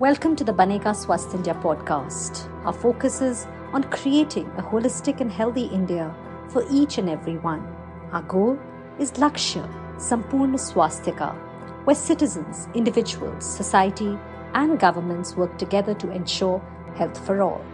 Welcome to the Banega Swasth podcast. Our focus is on creating a holistic and healthy India for each and every one. Our goal is Lakshya Sampurna Swastika, where citizens, individuals, society, and governments work together to ensure health for all.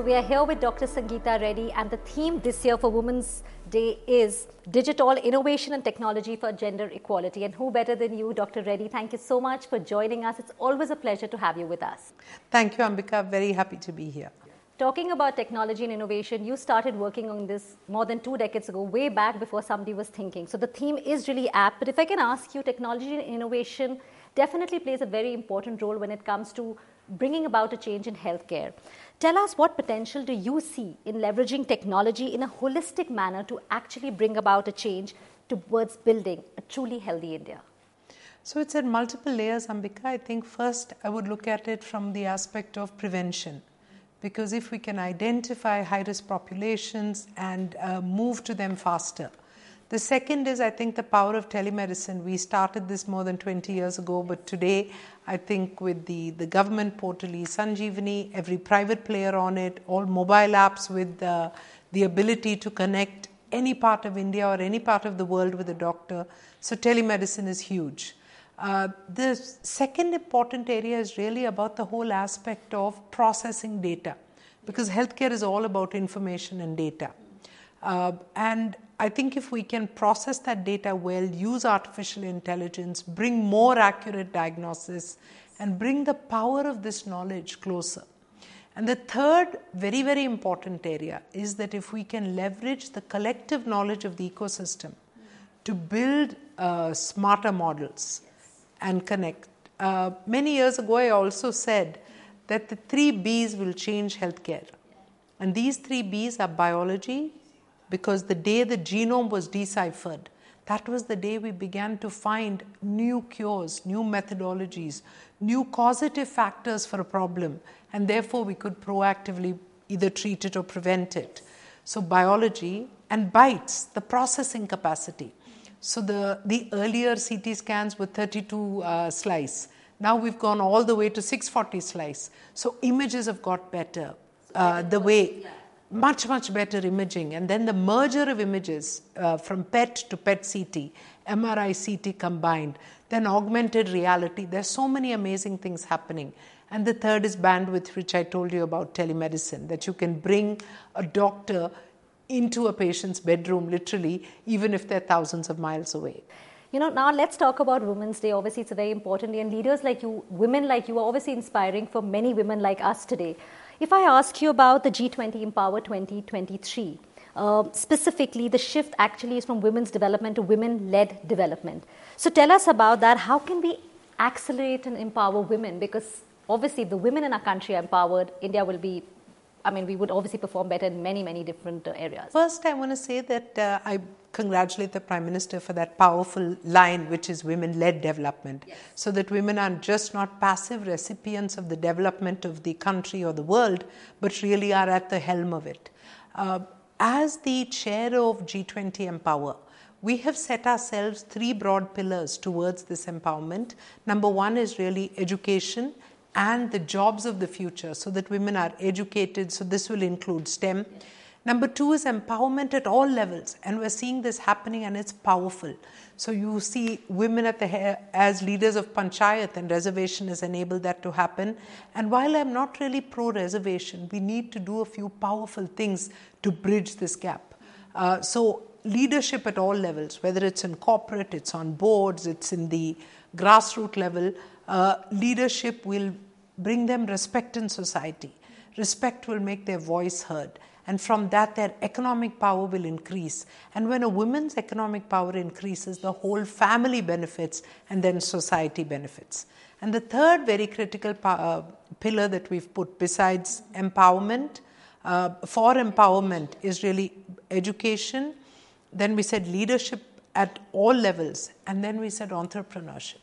So, we are here with Dr. Sangeeta Reddy, and the theme this year for Women's Day is Digital Innovation and Technology for Gender Equality. And who better than you, Dr. Reddy? Thank you so much for joining us. It's always a pleasure to have you with us. Thank you, Ambika. Very happy to be here. Talking about technology and innovation, you started working on this more than two decades ago, way back before somebody was thinking. So the theme is really apt. But if I can ask you, technology and innovation definitely plays a very important role when it comes to bringing about a change in healthcare. Tell us what potential do you see in leveraging technology in a holistic manner to actually bring about a change towards building a truly healthy India? So it's at multiple layers, Ambika. I think first I would look at it from the aspect of prevention. Because if we can identify high risk populations and uh, move to them faster, the second is, I think, the power of telemedicine. We started this more than 20 years ago, but today, I think, with the, the government portal, Sanjeevani, every private player on it, all mobile apps with the, the ability to connect any part of India or any part of the world with a doctor. So, telemedicine is huge. Uh, the second important area is really about the whole aspect of processing data because healthcare is all about information and data. Uh, and I think if we can process that data well, use artificial intelligence, bring more accurate diagnosis, and bring the power of this knowledge closer. And the third, very, very important area is that if we can leverage the collective knowledge of the ecosystem to build uh, smarter models and connect. Uh, many years ago, I also said that the three B's will change healthcare. And these three B's are biology, because the day the genome was deciphered, that was the day we began to find new cures, new methodologies, new causative factors for a problem, and therefore we could proactively either treat it or prevent it. So, biology and bytes, the processing capacity. So, the, the earlier CT scans were 32 uh, slice. Now we've gone all the way to 640 slice. So, images have got better. Uh, the way much, much better imaging. And then the merger of images uh, from PET to PET CT, MRI CT combined, then augmented reality. There's so many amazing things happening. And the third is bandwidth, which I told you about telemedicine, that you can bring a doctor into a patient's bedroom, literally, even if they're thousands of miles away. You know, now let's talk about Women's Day. Obviously, it's a very important day, and leaders like you, women like you, are obviously inspiring for many women like us today. If I ask you about the G20 Empower 2023, uh, specifically, the shift actually is from women's development to women led development. So, tell us about that. How can we accelerate and empower women? Because obviously, if the women in our country are empowered, India will be I mean, we would obviously perform better in many, many different uh, areas. First, I want to say that uh, I congratulate the Prime Minister for that powerful line, which is women led development. Yes. So that women are just not passive recipients of the development of the country or the world, but really are at the helm of it. Uh, as the chair of G20 Empower, we have set ourselves three broad pillars towards this empowerment. Number one is really education and the jobs of the future so that women are educated. So, this will include STEM. Number two is empowerment at all levels, and we're seeing this happening and it's powerful. So, you see women at the as leaders of panchayat, and reservation has enabled that to happen. And while I'm not really pro reservation, we need to do a few powerful things to bridge this gap. Uh, so, leadership at all levels, whether it's in corporate, it's on boards, it's in the grassroots level, uh, leadership will bring them respect in society. Respect will make their voice heard. And from that, their economic power will increase. And when a woman's economic power increases, the whole family benefits and then society benefits. And the third very critical uh, pillar that we've put, besides empowerment, uh, for empowerment, is really education. Then we said leadership at all levels. And then we said entrepreneurship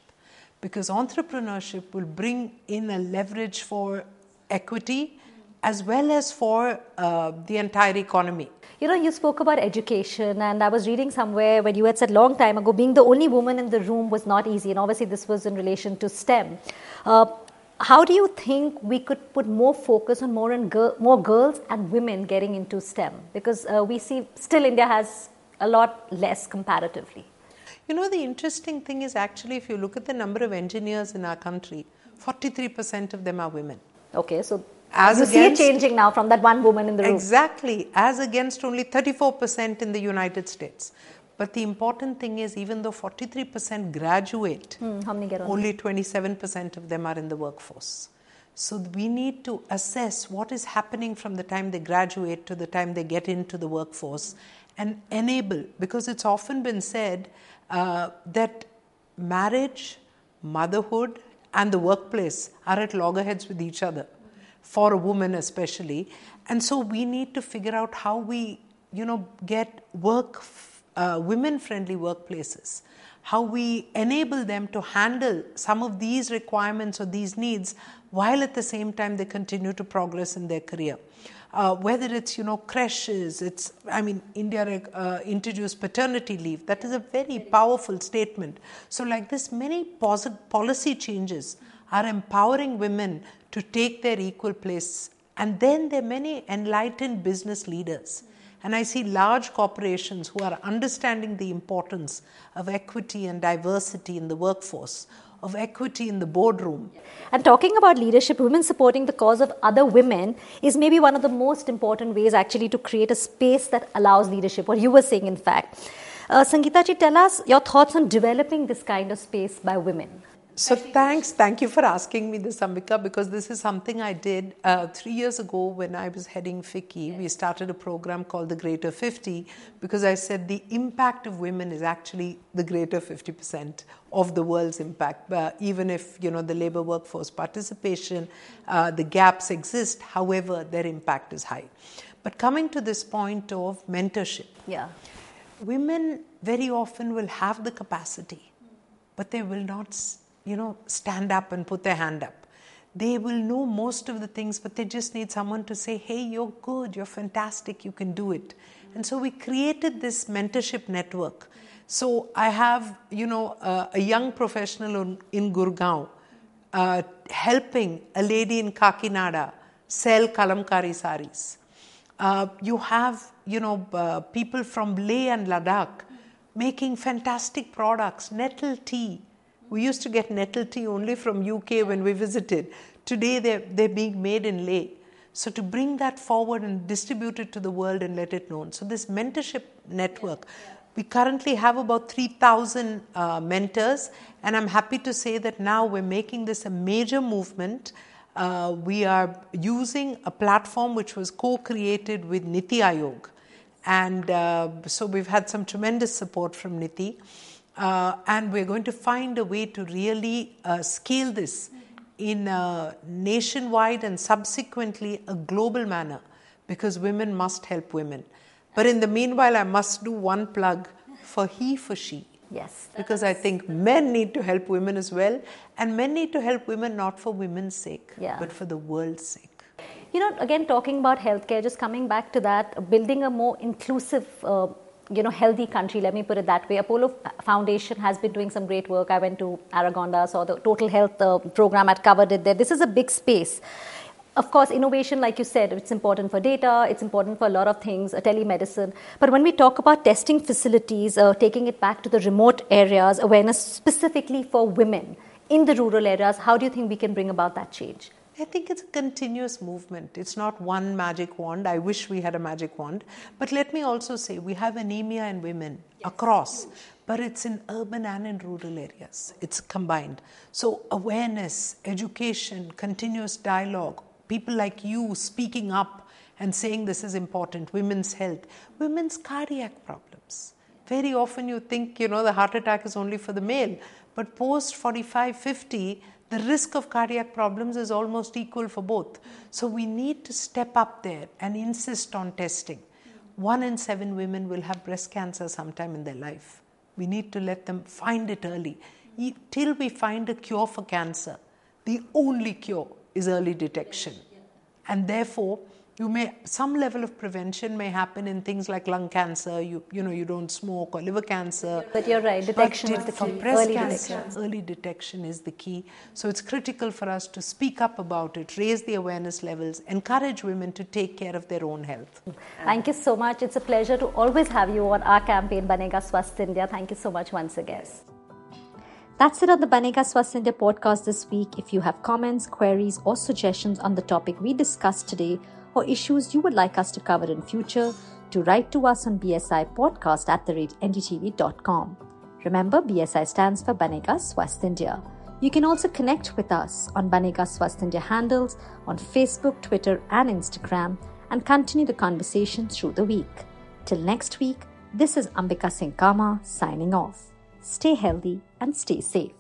because entrepreneurship will bring in a leverage for equity as well as for uh, the entire economy. You know, you spoke about education, and I was reading somewhere when you had said long time ago, being the only woman in the room was not easy, and obviously this was in relation to STEM. Uh, how do you think we could put more focus on more and girl, more girls and women getting into STEM? Because uh, we see still India has a lot less comparatively. You know, the interesting thing is actually if you look at the number of engineers in our country, 43% of them are women. Okay, so as you against, see it changing now from that one woman in the room. Exactly, as against only 34% in the United States. But the important thing is, even though 43% graduate, hmm, only 27% of them are in the workforce. So we need to assess what is happening from the time they graduate to the time they get into the workforce and enable, because it's often been said uh, that marriage, motherhood, and the workplace are at loggerheads with each other for a woman especially. And so we need to figure out how we you know get work uh, women friendly workplaces how we enable them to handle some of these requirements or these needs while at the same time they continue to progress in their career uh, whether it's you know creches it's i mean india uh, introduced paternity leave that is a very powerful statement so like this many policy changes are empowering women to take their equal place. And then there are many enlightened business leaders. And I see large corporations who are understanding the importance of equity and diversity in the workforce, of equity in the boardroom. And talking about leadership, women supporting the cause of other women is maybe one of the most important ways actually to create a space that allows leadership, what you were saying, in fact. Uh, Sangeeta ji, tell us your thoughts on developing this kind of space by women. So thanks, thank you for asking me this, Ambika, because this is something I did uh, three years ago when I was heading FICCI. We started a program called the Greater 50 because I said the impact of women is actually the greater 50% of the world's impact. Uh, even if you know the labor workforce participation, uh, the gaps exist. However, their impact is high. But coming to this point of mentorship, yeah, women very often will have the capacity, but they will not you know, stand up and put their hand up. They will know most of the things, but they just need someone to say, hey, you're good, you're fantastic, you can do it. And so we created this mentorship network. So I have, you know, uh, a young professional in Gurgaon uh, helping a lady in Kakinada sell kalamkari saris. Uh, you have, you know, uh, people from Leh and Ladakh making fantastic products, nettle tea, we used to get nettle tea only from UK when we visited. Today they're, they're being made in Leh. So to bring that forward and distribute it to the world and let it known. So this mentorship network, we currently have about 3,000 uh, mentors, and I'm happy to say that now we're making this a major movement. Uh, we are using a platform which was co-created with Niti Aayog, and uh, so we've had some tremendous support from Niti. Uh, and we're going to find a way to really uh, scale this in a nationwide and subsequently a global manner because women must help women. But in the meanwhile, I must do one plug for he, for she. Yes. Because I think men need to help women as well, and men need to help women not for women's sake, yeah. but for the world's sake. You know, again, talking about healthcare, just coming back to that, building a more inclusive uh, you know healthy country let me put it that way. Apollo foundation has been doing some great work. I went to aragonda saw the total health uh, program i'd covered it there. This is a big space. Of course innovation like you said it's important for data it's important for a lot of things uh, telemedicine. But when we talk about testing facilities uh, taking it back to the remote areas awareness specifically for women in the rural areas how do you think we can bring about that change I think it's a continuous movement. It's not one magic wand. I wish we had a magic wand. But let me also say we have anemia in women yes. across, but it's in urban and in rural areas. It's combined. So, awareness, education, continuous dialogue, people like you speaking up and saying this is important, women's health, women's cardiac problems. Very often you think, you know, the heart attack is only for the male, but post 45, 50, the risk of cardiac problems is almost equal for both. So we need to step up there and insist on testing. One in seven women will have breast cancer sometime in their life. We need to let them find it early. Till we find a cure for cancer, the only cure is early detection. and therefore you may some level of prevention may happen in things like lung cancer. You you know you don't smoke or liver cancer. But you're right detection is the for key. breast early cancer detection. early detection is the key. So it's critical for us to speak up about it raise the awareness levels encourage women to take care of their own health. Thank you so much. It's a pleasure to always have you on our campaign banega swasth india. Thank you so much once again. That's it on the Banega Swasth India podcast this week. If you have comments, queries, or suggestions on the topic we discussed today, or issues you would like us to cover in future, to write to us on BSI podcast at the rate ndtv.com. Remember, BSI stands for Banega Swasth India. You can also connect with us on Banega Swasth India handles on Facebook, Twitter, and Instagram and continue the conversation through the week. Till next week, this is Ambika Singh Kama signing off. Stay healthy and stay safe.